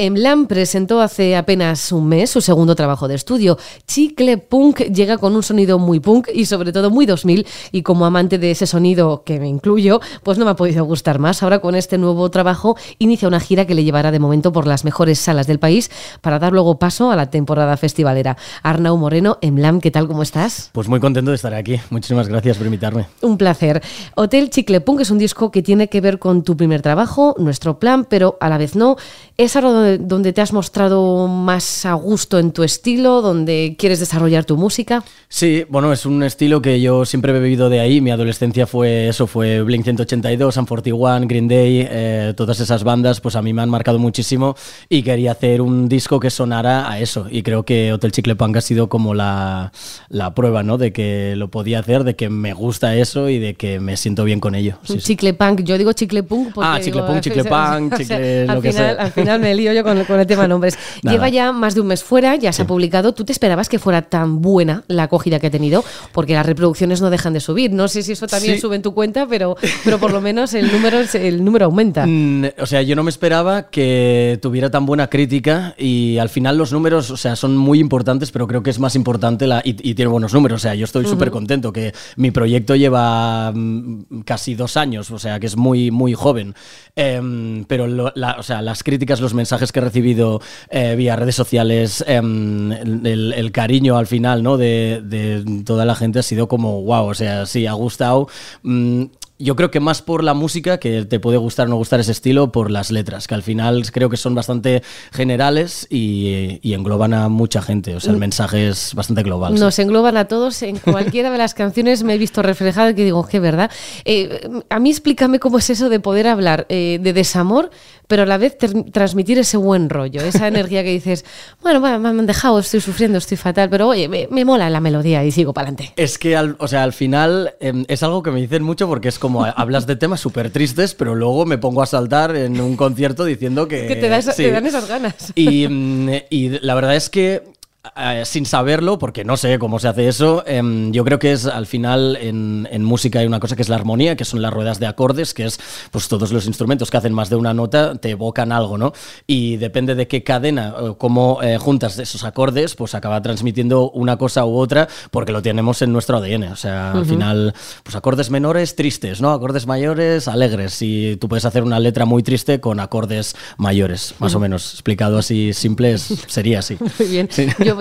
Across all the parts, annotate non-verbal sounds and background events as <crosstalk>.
Emlam presentó hace apenas un mes su segundo trabajo de estudio. Chicle Punk llega con un sonido muy punk y sobre todo muy 2000 y como amante de ese sonido que me incluyo, pues no me ha podido gustar más. Ahora con este nuevo trabajo inicia una gira que le llevará de momento por las mejores salas del país para dar luego paso a la temporada festivalera. Arnau Moreno, Emlam, ¿qué tal? ¿Cómo estás? Pues muy contento de estar aquí. Muchísimas gracias por invitarme. Un placer. Hotel Chicle Punk es un disco que tiene que ver con tu primer trabajo, nuestro plan, pero a la vez no. Es algo donde te has mostrado más a gusto en tu estilo, donde quieres desarrollar tu música. Sí, bueno, es un estilo que yo siempre he bebido de ahí. Mi adolescencia fue eso, fue Blink 182, Sun 41, Green Day, eh, todas esas bandas, pues a mí me han marcado muchísimo y quería hacer un disco que sonara a eso. Y creo que Hotel Chicle Punk ha sido como la, la prueba, ¿no? De que lo podía hacer, de que me gusta eso y de que me siento bien con ello. chicle Punk, yo digo Chicle Punk porque. Ah, Chicle <laughs> Punk, Chicle Punk, Chicle lo que sea. Al final me lío yo con, el tema nombres. <laughs> Lleva ya más de un mes fuera, ya se ha publicado. ¿Tú te esperabas que fuera tan buena la acogida que ha tenido? Porque las reproducciones no dejan de subir. No sé si eso también sube en tu cuenta, pero, pero por lo menos el número, el número aumenta. Mm, o sea, yo no me esperaba que tuviera tan buena crítica y al final los números, o sea, son muy importantes, pero creo que es más importante la, y, tiene buenos números. O sea, yo estoy súper contento que mi proyecto lleva mm, casi dos años, o sea, que es muy, muy joven. Em, pero o sea, las críticas, los mensajes que he recibido eh, vía redes sociales, em, el, cariño al final ¿no? de, de, toda la gente ha sido como wow, o sea, sí, ha gustado. Mm, yo creo que más por la música, que te puede gustar o no gustar ese estilo, por las letras, que al final creo que son bastante generales y, engloban a mucha gente. O sea, el mm. mensaje es bastante global. Nos engloban a todos. En <laughs> cualquiera de las canciones me he visto reflejada que digo, qué verdad. Eh, a mí explícame cómo es eso de poder hablar eh, de desamor, pero a la vez transmitir ese buen rollo, esa <laughs> energía que dices, bueno, me han dejado, estoy sufriendo, estoy fatal, pero oye, me, mola la melodía y sigo para adelante. Es que, al, o sea, al final em, es algo que me dicen mucho porque es como hablas de temas súper tristes, pero luego me pongo a saltar en un concierto diciendo que... <laughs> que te, te dan esas ganas. Y, mm, y la verdad es que eh, sin saberlo, porque no sé cómo se hace eso, em, yo creo que es al final en, música hay una cosa que es la armonía, que son las ruedas de acordes, que es pues todos los instrumentos que hacen más de una nota te evocan algo, ¿no? Y depende de qué cadena o cómo eh, juntas esos acordes, pues acaba transmitiendo una cosa u otra, porque lo tenemos en nuestro ADN. O sea, al final, pues acordes menores tristes, ¿no? Acordes mayores alegres. Y tú puedes hacer una letra muy triste con acordes mayores, más o menos. Explicado así simple, sería así. <laughs> Muy bien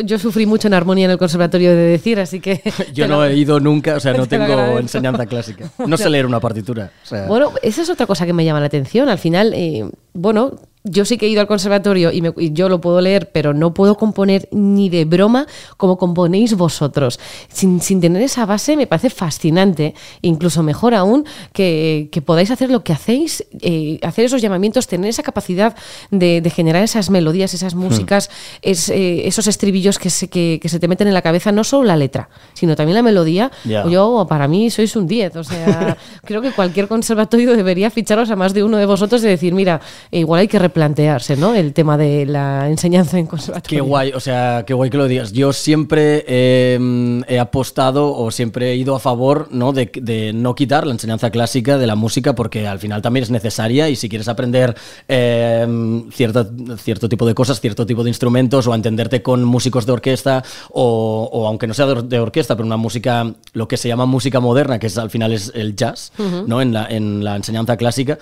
yo, sufrí mucho en armonía en el conservatorio de decir, así que... <laughs> yo no he ido nunca, o sea, no <laughs> tengo enseñanza clásica. <laughs> No sé leer una partitura. Bueno, esa es otra cosa que me llama la atención. Al final, eh, bueno, yo sí que he ido al conservatorio y, yo lo puedo leer, pero no puedo componer ni de broma como componéis vosotros. Sin, tener esa base me parece fascinante, incluso mejor aún que, podáis hacer lo que hacéis, eh, hacer esos llamamientos, tener esa capacidad de, generar esas melodías, esas hmm. músicas, eh, esos estribillos que se, que, se te meten en la cabeza, no solo la letra, sino también la melodía. Yo, para mí, sois un 10. O sea, <laughs> creo que cualquier conservatorio debería ficharos a más de uno de vosotros y decir, mira, igual hay que plantearse, ¿no? El tema de la enseñanza en conservatorio. Qué guay, o sea, qué guay que lo digas. Yo siempre em, he apostado o siempre he ido a favor, ¿no? De, no quitar la enseñanza clásica de la música porque al final también es necesaria y si quieres aprender em, cierto, cierto tipo de cosas, cierto tipo de instrumentos o entenderte con músicos de orquesta o, aunque no sea de, orquesta, pero una música, lo que se llama música moderna, que es al final es el jazz, ¿no? En la, en la enseñanza clásica.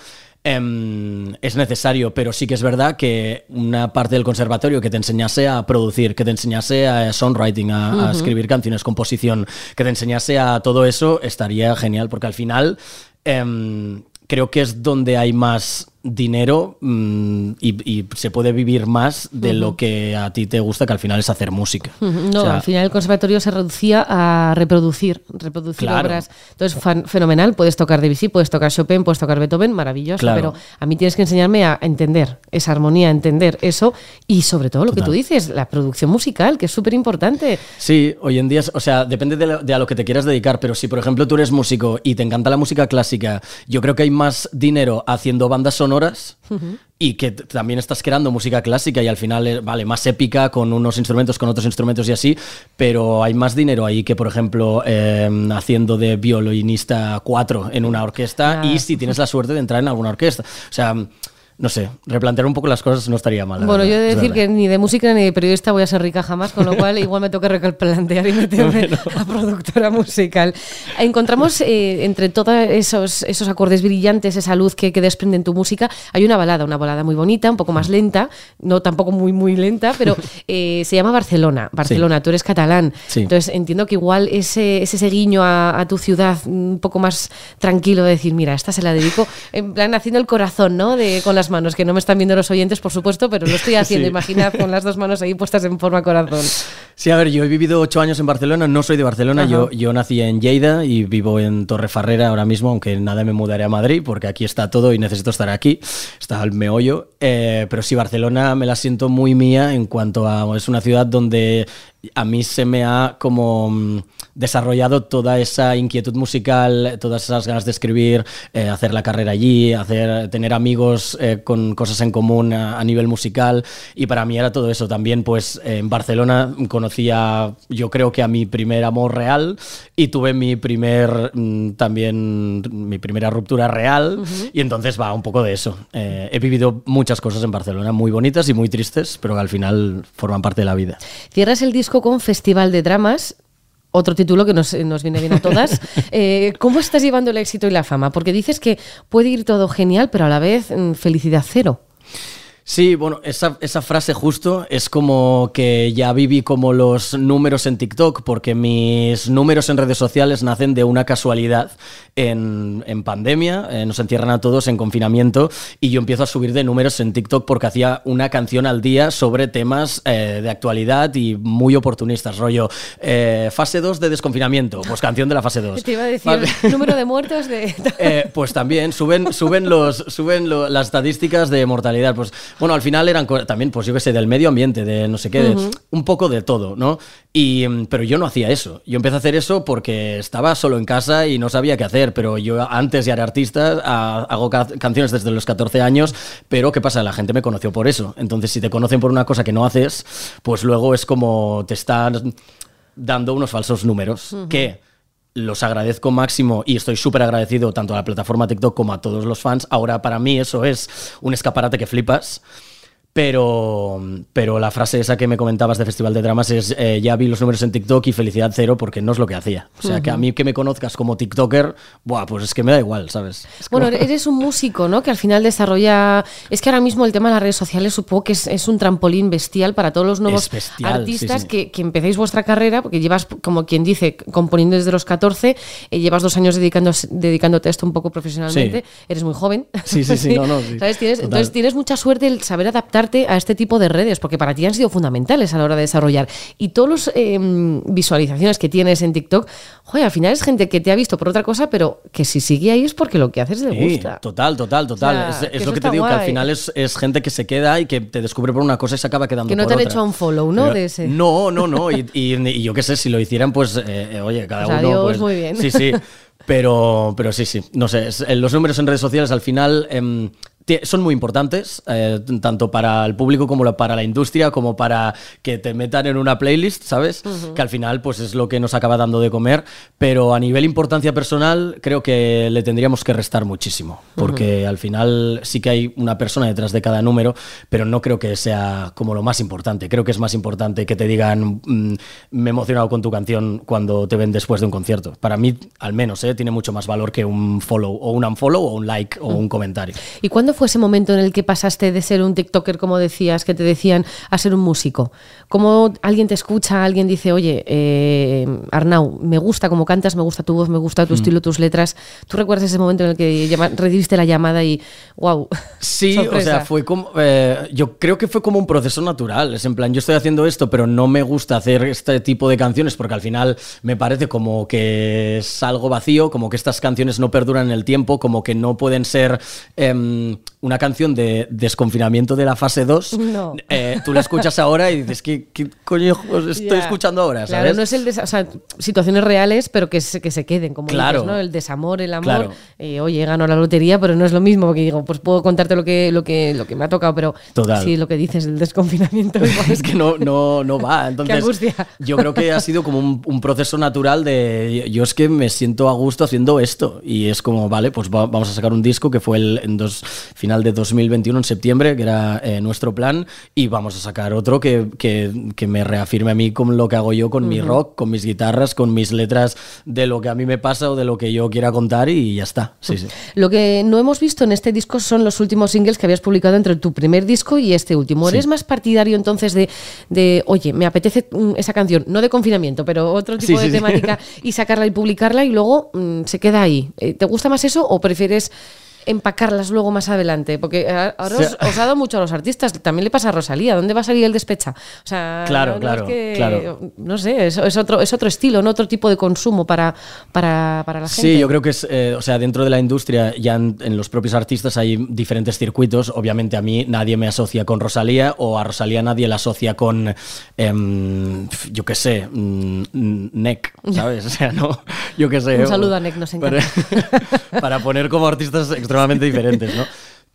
Em, es necesario, pero sí que es verdad que una parte del conservatorio que te enseñase a producir, que te enseñase a songwriting, a, escribir canciones, composición, que te enseñase a todo eso, estaría genial, porque al final em, creo que es donde hay más dinero mm, y, se puede vivir más de lo que a ti te gusta, que al final es hacer música. No, al final el conservatorio se reducía a reproducir, reproducir obras. Entonces, fenomenal, puedes tocar Debussy, puedes tocar Chopin, puedes tocar Beethoven, maravilloso, pero a mí tienes que enseñarme a entender esa armonía, a entender eso y sobre todo lo que tú dices, la producción musical, que es súper importante. Sí, hoy en día, o sea, depende de, a lo que te quieras dedicar, pero si por ejemplo tú eres músico y te encanta la música clásica, yo creo que hay más dinero haciendo bandas sonoras horas y que también estás creando música clásica y al final, eh, vale, más épica con unos instrumentos, con otros instrumentos y así, pero hay más dinero ahí que, por ejemplo, em, haciendo de violinista 4 en una orquesta y si tienes la suerte de entrar en alguna orquesta. O sea no sé, replantear un poco las cosas no estaría mal. Bueno, yo he de decir que ni de música ni de periodista voy a ser rica jamás, con lo <laughs> cual igual me toca replantear y meterme a productora musical. Encontramos eh, entre todos esos, esos acordes brillantes, esa luz que, que desprende en tu música, hay una balada, una balada muy bonita, un poco más lenta, no tampoco muy, muy lenta, pero <laughs> eh, se llama Barcelona. Barcelona, tú eres catalán. Entonces entiendo que igual ese, ese guiño a, a, tu ciudad un poco más tranquilo de decir, mira, esta se la dedico, en plan haciendo el corazón, ¿no? De, con las manos, que no me están viendo los oyentes, por supuesto, pero lo estoy <laughs> haciendo. Imaginad con las dos manos ahí puestas en forma corazón. Sí, a ver, yo he vivido ocho años en Barcelona, no soy de Barcelona, yo, yo nací en Lleida y vivo en Torrefarrera ahora mismo, aunque nada me mudaré a Madrid porque aquí está todo y necesito estar aquí, está el meollo. Eh, pero sí, Barcelona me la siento muy mía en cuanto a. Es una ciudad donde a mí se me ha como mm, desarrollado toda esa inquietud musical, todas esas ganas de escribir, eh, hacer la carrera allí, hacer, tener amigos eh, con cosas en común a, nivel musical y para mí era todo eso. También pues en Barcelona conocía yo creo que a mi primer amor real y tuve mi primer mm, también mi primera ruptura real y entonces va un poco de eso. Eh, he vivido muchas cosas en Barcelona, muy bonitas y muy tristes, pero que al final forman parte de la vida. Cierras el disco con Festival de Dramas, otro título que nos, viene bien a todas. <laughs> Eh, ¿Cómo estás llevando el éxito y la fama? Porque dices que puede ir todo genial, pero a la vez mm, felicidad cero. Sí, bueno, esa, esa, frase justo es como que ya viví como los números en TikTok, porque mis números en redes sociales nacen de una casualidad. En, en pandemia, eh, nos encierran a todos en confinamiento y yo empiezo a subir de números en TikTok porque hacía una canción al día sobre temas eh, de actualidad y muy oportunistas, rollo eh, fase 2 de desconfinamiento, pues canción de la fase 2. <laughs> Te iba a decir, <laughs> número de muertos de... <laughs> pues también suben, suben, los, suben las estadísticas de mortalidad, pues bueno, al final eran también, pues yo qué sé, del medio ambiente, de no sé qué, un poco de todo, ¿no? Y, mm, pero yo no hacía eso. Yo empecé a hacer eso porque estaba solo en casa y no sabía qué hacer. Pero yo antes ya era artista, hago canciones desde los 14 años, pero ¿qué pasa? La gente me conoció por eso. Entonces, si te conocen por una cosa que no haces, pues luego es como te están dando unos falsos números que los agradezco máximo y estoy súper agradecido tanto a la plataforma TikTok como a todos los fans. Ahora para mí eso es un escaparate que flipas. Pero, pero la frase esa que me comentabas de Festival de Dramas es eh, ya vi los números en TikTok y felicidad cero porque no es lo que hacía. O sea, que a mí que me conozcas como TikToker, buah, pues es que me da igual, ¿sabes? bueno, eres un músico, ¿no? Que al final desarrolla... Es que ahora mismo el tema de las redes sociales supongo que es, un trampolín bestial para todos los nuevos artistas Que, que, empecéis vuestra carrera, porque llevas, como quien dice, componiendo desde los 14, eh, llevas dos años dedicando, dedicándote a esto un poco profesionalmente, eres muy joven. Sí, sí, sí, no, no. <laughs> ¿Sabes? entonces tienes mucha suerte el saber adaptar a este tipo de redes, porque para ti han sido fundamentales a la hora de desarrollar. Y todas las em, visualizaciones que tienes en TikTok, joder, al final es gente que te ha visto por otra cosa, pero que si sigue ahí es porque lo que haces le gusta. Total, total, total. es, lo que te digo, que al final es, gente que se queda y que te descubre por una cosa y se acaba quedando Que no te han hecho un follow, ¿no? de ese. No, no, no. Y, yo qué sé, si lo hicieran, pues, eh, eh, oye, cada pues uno. Pues, muy bien. Sí, sí. Pero, pero sí, sí. No sé, los números en redes sociales al final em, son muy importantes, eh, tanto para el público como para la industria, como para que te metan en una playlist, ¿sabes? Que al final pues es lo que nos acaba dando de comer, pero a nivel importancia personal creo que le tendríamos que restar muchísimo, porque al final sí que hay una persona detrás de cada número, pero no creo que sea como lo más importante. Creo que es más importante que te digan, mm, me he emocionado con tu canción cuando te ven después de un concierto. Para mí, al menos, ¿eh? tiene mucho más valor que un follow o un unfollow o un like o un comentario. ¿Y cuándo fue ese momento en el que pasaste de ser un TikToker, como decías, que te decían, a ser un músico? ¿Cómo alguien te escucha, alguien dice, oye, eh, Arnau, me gusta cómo cantas, me gusta tu voz, me gusta tu mm. estilo, tus letras? ¿Tú recuerdas ese momento en el que recibiste la llamada y, wow? Sí, o sea, fue como, eh, yo creo que fue como un proceso natural. Es en plan, yo estoy haciendo esto, pero no me gusta hacer este tipo de canciones porque al final me parece como que es algo vacío, como que estas canciones no perduran en el tiempo, como que no pueden ser... Em, una canción de desconfinamiento de la fase 2, eh, tú la escuchas ahora y dices, ¿qué, qué coño estoy escuchando ahora? Claro, no es el o sea, situaciones reales, pero que se, que se queden, como claro. dices, ¿no? El desamor, el amor. Eh, oye, gano la lotería, pero no es lo mismo, porque digo, pues puedo contarte lo que, lo que, lo que me ha tocado, pero Total. sí, lo que dices, el desconfinamiento. <laughs> es que no, no, no va. <laughs> Entonces, yo creo que ha sido como un, proceso natural de, yo es que me siento a gusto haciendo esto, y es como, vale, pues vamos a sacar un disco que fue el, en dos final de 2021, en septiembre, que era eh, nuestro plan, y vamos a sacar otro que, que, que, me reafirme a mí con lo que hago yo con mi rock, con mis guitarras, con mis letras de lo que a mí me pasa o de lo que yo quiera contar y ya está. Sí, sí. Lo que no hemos visto en este disco son los últimos singles que habías publicado entre tu primer disco y este último. ¿Eres más partidario entonces de, de, oye, me apetece mm, esa canción, no de confinamiento, pero otro tipo de <laughs> temática, y sacarla y publicarla y luego mm, se queda ahí? Eh, ¿Te gusta más eso o prefieres empacarlas luego más adelante? Porque ahora os, ha dado mucho a los artistas. También le pasa a Rosalía. ¿Dónde va a salir el despecha? O sea, claro, claro, claro. No sé, es, es, otro, es otro estilo, ¿no? otro tipo de consumo para, para, para la gente. Sí, yo creo que es, eh, o sea, dentro de la industria, ya en, los propios artistas hay diferentes circuitos. Obviamente a mí nadie me asocia con Rosalía o a Rosalía nadie la asocia con, em, yo qué sé, mm, NEC, ¿sabes? <laughs> O sea, no, yo qué sé. Un saludo a NEC, nos encanta. Para, <laughs> para poner como artistas extremadamente diferentes, ¿no?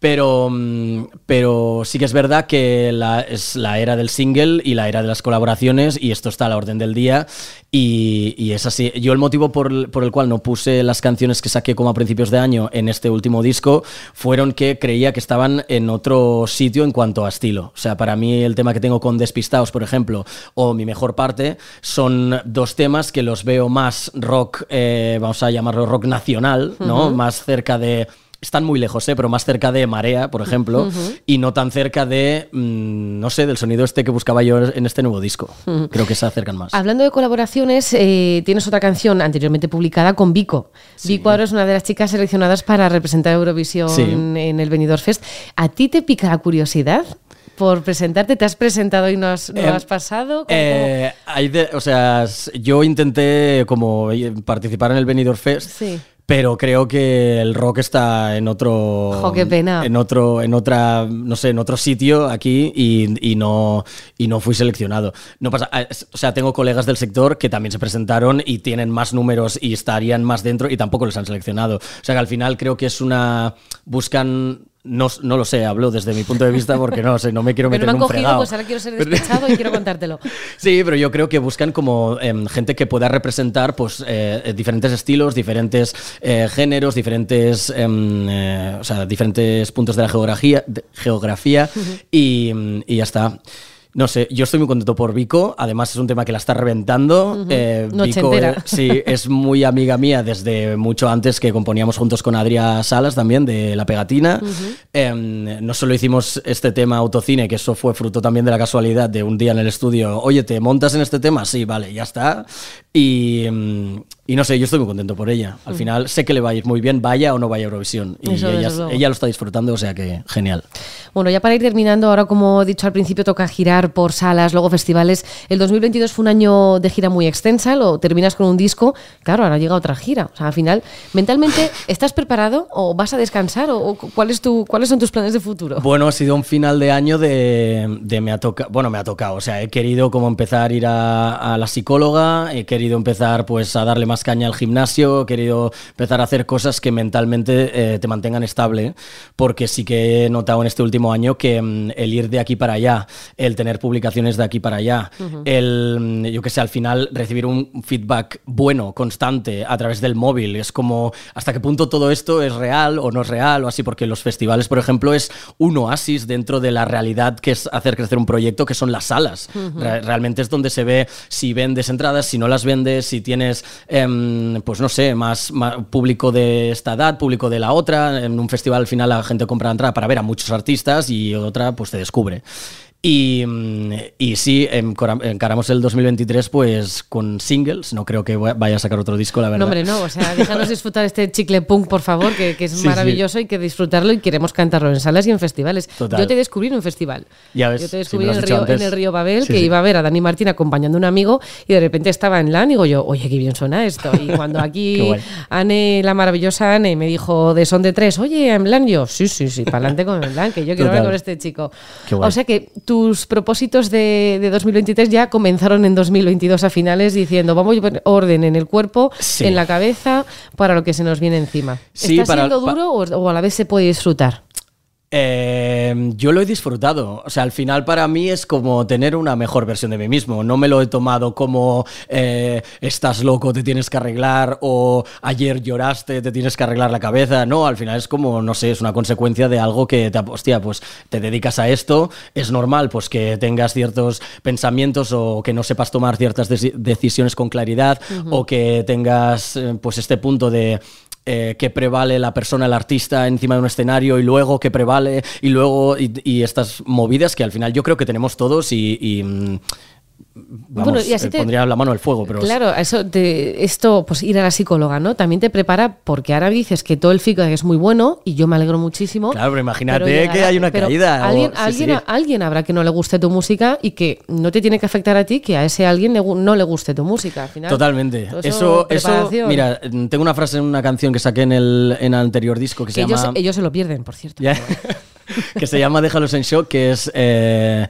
Pero, mm, pero sí que es verdad que la, es la era del single y la era de las colaboraciones y esto está a la orden del día y, y es así. Yo el motivo por, por, el cual no puse las canciones que saqué como a principios de año en este último disco fueron que creía que estaban en otro sitio en cuanto a estilo. O sea, para mí el tema que tengo con Despistados, por ejemplo, o Mi Mejor Parte, son dos temas que los veo más rock, eh, vamos a llamarlo rock nacional, ¿no? Uh -huh. Más cerca de están muy lejos, ¿eh? pero más cerca de Marea, por ejemplo, uh -huh. y no tan cerca de, mmm, no sé, del sonido este que buscaba yo en este nuevo disco. Uh -huh. Creo que se acercan más. Hablando de colaboraciones, eh, tienes otra canción anteriormente publicada con Vico. Sí. Vico ahora es una de las chicas seleccionadas para representar Eurovisión sí. en el Benidorm Fest. ¿A ti te pica la curiosidad? por presentarte. ¿Te has presentado y no has, no eh, has pasado? Eh, hay de, o sea, yo intenté como participar en el Benidorm Fest. Sí pero creo que el rock está en otro jo, qué pena. en otro en otra no sé en otro sitio aquí y, y, no y no fui seleccionado no pasa o sea tengo colegas del sector que también se presentaron y tienen más números y estarían más dentro y tampoco les han seleccionado o sea que al final creo que es una buscan no, no, lo sé, hablo desde mi punto de vista porque no sé, no me quiero pero meter me han en un cogido, fregado. pues ahora quiero ser despechado y quiero <laughs> contártelo. Sí, pero yo creo que buscan como eh, gente que pueda representar pues eh, diferentes estilos, diferentes eh, géneros, diferentes, em, o sea, diferentes puntos de la geografía, de, geografía uh -huh. y, y ya está. No sé, yo estoy muy contento por Vico. Además, es un tema que la está reventando. Uh -huh. eh, Vico eh, <laughs> sí, es muy amiga mía desde mucho antes que componíamos juntos con Adrià Salas también de La Pegatina. Uh -huh. eh, no solo hicimos este tema autocine, que eso fue fruto también de la casualidad de un día en el estudio. Oye, ¿te montas en este tema? Sí, vale, ya está. Y, y no sé, yo estoy muy contento por ella. Al -huh. final sé que le va a ir muy bien, vaya o no vaya a Eurovisión. Y eso, ella, ella lo está disfrutando, o sea que genial. Bueno, ya para ir terminando, ahora como he dicho al principio, toca girar por salas, luego festivales. El 2022 fue un año de gira muy extensa, lo terminas con un disco, claro, ahora llega otra gira. O sea, al final, mentalmente, ¿estás preparado o vas a descansar o, cuál es tu, cuáles son tus planes de futuro? Bueno, ha sido un final de año de, de me ha tocado, bueno, me ha tocado, o sea, he querido como empezar a ir a, a, la psicóloga, he querido empezar pues a darle más caña al gimnasio, he querido empezar a hacer cosas que mentalmente eh, te mantengan estable, porque sí que he notado en este último año que mm, el ir de aquí para allá, el tener publicaciones de aquí para allá, uh -huh. el, yo que sé, al final recibir un feedback bueno, constante, a través del móvil, es como hasta qué punto todo esto es real o no es real o así, porque los festivales, por ejemplo, es un oasis dentro de la realidad que es hacer crecer un proyecto, que son las salas. Uh -huh. Re realmente es donde se ve si vendes entradas, si no las vendes, si tienes, eh, pues no sé, más, más, público de esta edad, público de la otra. En un festival al final la gente compra entrada para ver a muchos artistas y otra pues te descubre. Y, y, sí, encaramos el 2023 pues con singles. No creo que vaya a sacar otro disco, la verdad. No, hombre, no. O sea, déjanos <laughs> disfrutar este chicle punk, por favor, que, que es sí, maravilloso sí. y que disfrutarlo y queremos cantarlo en salas y en festivales. Total. Yo te descubrí en un festival. Ya ves, Yo te descubrí en, el río, en, el río, Babel, que iba a ver a Dani Martín acompañando a un amigo y de repente estaba en LAN y digo yo, oye, qué bien suena esto. Y cuando <laughs> aquí Anne, la maravillosa Anne, me dijo de son de tres, oye, en LAN, yo, sí, sí, sí, para adelante con el LAN, que yo quiero ver con este chico. O sea que tus propósitos de, de, 2023 ya comenzaron en 2022 a finales diciendo vamos a poner orden en el cuerpo, sí. en la cabeza, para lo que se nos viene encima. Sí, ¿Está para, siendo duro o, o, a la vez se puede disfrutar? Eh, yo lo he disfrutado. O sea, al final para mí es como tener una mejor versión de mí mismo. No me lo he tomado como eh, estás loco, te tienes que arreglar o ayer lloraste, te tienes que arreglar la cabeza. No, al final es como, no sé, es una consecuencia de algo que te, hostia, pues te dedicas a esto. Es normal, pues que tengas ciertos pensamientos o que no sepas tomar ciertas decisiones con claridad o que tengas, eh, pues este punto de eh, que prevale la persona, el artista encima de un escenario y luego que prevale y luego y, estas movidas que al final yo creo que tenemos todos y, mm, bueno, y así eh, te, pondría la mano al fuego, pero claro, eso esto, pues ir a la psicóloga, ¿no? También te prepara porque ahora dices que todo el feedback es muy bueno y yo me alegro muchísimo. Claro, pero imagínate que hay una caída. Alguien, alguien, habrá que no le guste tu música y que no te tiene que afectar a ti que a ese alguien no le guste tu música. Al final, Totalmente. Eso, eso, mira, tengo una frase en una canción que saqué en el, en el anterior disco que, se llama. Ellos se lo pierden, por cierto. <laughs> que se llama Déjalos en shock, que es. Eh,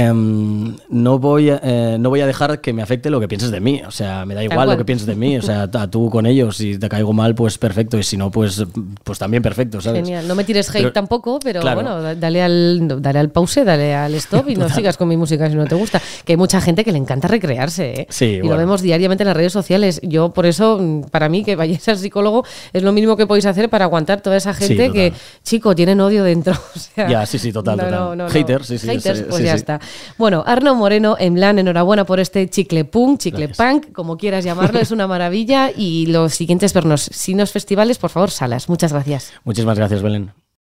Em, no, voy a, eh, no voy a dejar que me afecte lo que pienses de mí. O sea, me da igual lo que pienses de mí. O sea, <laughs> tú con ellos, si te caigo mal, pues perfecto. Y si no, pues, pues también perfecto, ¿sabes? Genial. No me tires hate tampoco, pero bueno, dale al, dale al pause, dale al stop y no sigas con mi música si no te gusta. Que hay mucha gente que le encanta recrearse. ¿eh? Sí, y lo vemos diariamente en las redes sociales. Yo, por eso, para mí, que vayáis al psicólogo es lo mínimo que podéis hacer para aguantar toda esa gente que, chico, tienen odio dentro. <laughs> ya, sí, sí, total. total. Haters, sí, sí. Haters, pues ya está. Bueno, Arno Moreno, en plan, enhorabuena por este chicle punk, chicle punk, como quieras llamarlo, es una maravilla. Y los siguientes vernos, si no festivales, por favor, salas. Muchas gracias. Muchísimas gracias, Belén.